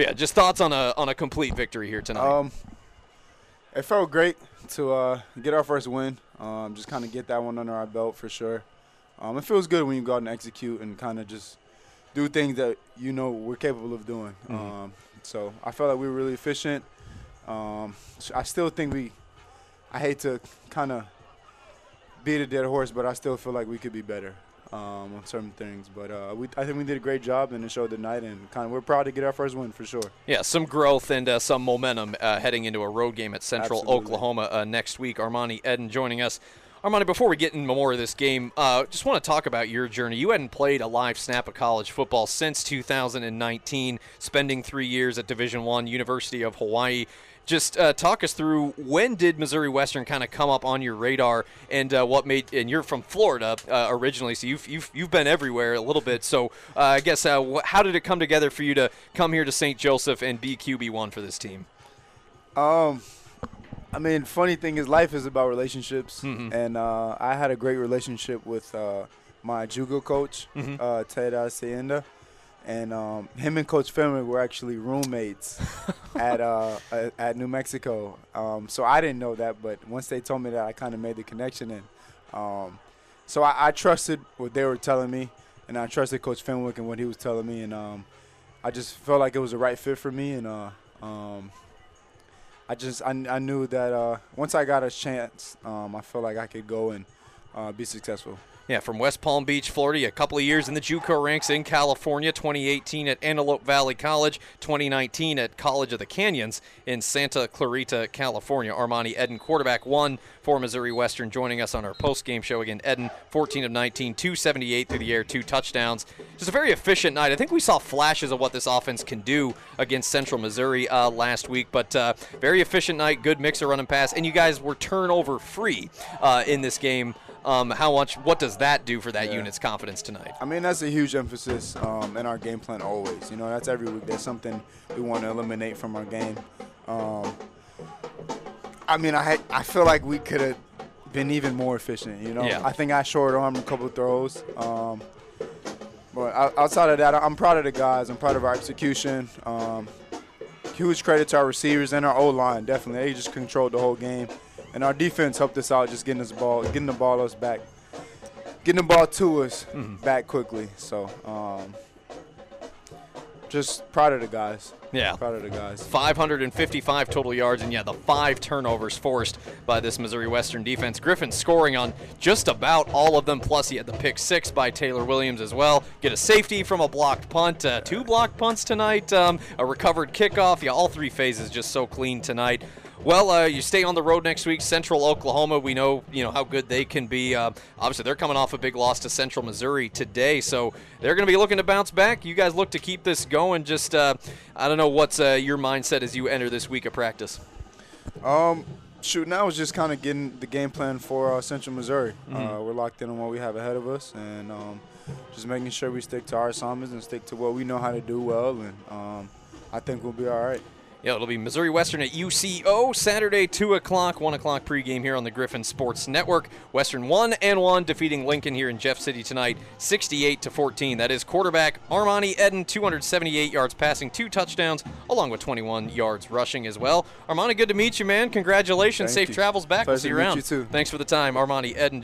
But yeah, just thoughts on a on a complete victory here tonight. Um, it felt great to uh, get our first win. Um, just kind of get that one under our belt for sure. Um, it feels good when you go out and execute and kind of just do things that you know we're capable of doing. Mhm. Um, so I felt like we were really efficient. Um, I still think we. I hate to kind of beat a dead horse, but I still feel like we could be better um, on certain things. But uh, we, I think we did a great job and it showed tonight, and kind of we're proud to get our first win for sure. Yeah, some growth and uh, some momentum uh, heading into a road game at Central Absolutely. Oklahoma uh, next week. Armani Edden joining us. Armani, before we get into more of this game, uh, just want to talk about your journey. You hadn't played a live snap of college football since 2019, spending three years at Division One, University of Hawaii. Just uh, talk us through when did Missouri Western kind of come up on your radar, and uh, what made? And you're from Florida uh, originally, so you've, you've you've been everywhere a little bit. So uh, I guess uh, how did it come together for you to come here to St. Joseph and be QB one for this team? Um, I mean, funny thing is, life is about relationships, Mhm. and uh, I had a great relationship with uh, my JUCO coach, Mhm. uh, Ted Hacienda, and um, him and Coach Fenwick were actually roommates at uh, at- at New Mexico. Um, so I didn't know that, but once they told me that, I kind of made the connection, and um, so I, I trusted what they were telling me, and I trusted Coach Fenwick and what he was telling me, and um, I just felt like it was the right fit for me, and uh, um, I just I, I knew that uh, once I got a chance, um, I felt like I could go and uh, be successful. Yeah, from West Palm Beach, Florida, a couple of years in the JUCO ranks in California, 2018 at Antelope Valley College, 2019 at College of the Canyons in Santa Clarita, California. Armani Edden, quarterback one for Missouri Western, joining us on our post-game show again. Edden, 14 of 19, 278 through the air, two touchdowns. Just a very efficient night. I think we saw flashes of what this offense can do against Central Missouri uh, last week, but uh, very efficient night, good mix of run and pass, and you guys were turnover free uh, in this game. Um, how much? What does that do for that Yeah. unit's confidence tonight? I mean, that's a huge emphasis um, in our game plan always. You know, that's every week. That's something we want to eliminate from our game. Um, I mean, I had, I feel like we could have been even more efficient. You know, Yeah. I think I short armed a couple of throws. Um, but outside of that, I'm proud of the guys. I'm proud of our execution. Um, huge credit to our receivers and our O line. Definitely, they just controlled the whole game, and our defense helped us out, just getting us ball, getting the ball us back, getting the ball to us Mhm. back quickly. So, um, just proud of the guys. Yeah. Proud of the guys. 555 total yards, and yeah, the five turnovers forced by this Missouri Western defense. Griffin scoring on just about all of them, plus he had the pick six by Taylor Williams as well. Get a safety from a blocked punt, uh, two blocked punts tonight, um, a recovered kickoff. Yeah, all three phases just so clean tonight. Well, uh, you stay on the road next week. Central Oklahoma, we know you know how good they can be. Uh, obviously, they're coming off a big loss to Central Missouri today, so they're going to be looking to bounce back. You guys look to keep this going. Just uh, I don't know what's uh, your mindset as you enter this week of practice. Um, shoot, now it's just kind of getting the game plan for uh, Central Missouri. Uh, we're locked in on what we have ahead of us, and um, just making sure we stick to our assignments and stick to what we know how to do well, and um, I think we'll be all right. Yeah, it'll be Missouri Western at UCO Saturday, two o'clock, one o'clock pregame here on the Griffon Sports Network. Western one and one defeating Lincoln here in Jeff City tonight, 68 to 14. That is quarterback Armani Edden, 278 yards passing, two touchdowns, along with 21 yards rushing as well. Armani, good to meet you, man. Congratulations, Thank safe you. travels back. We'll see you around. you, too. Thanks for the time, Armani Edden.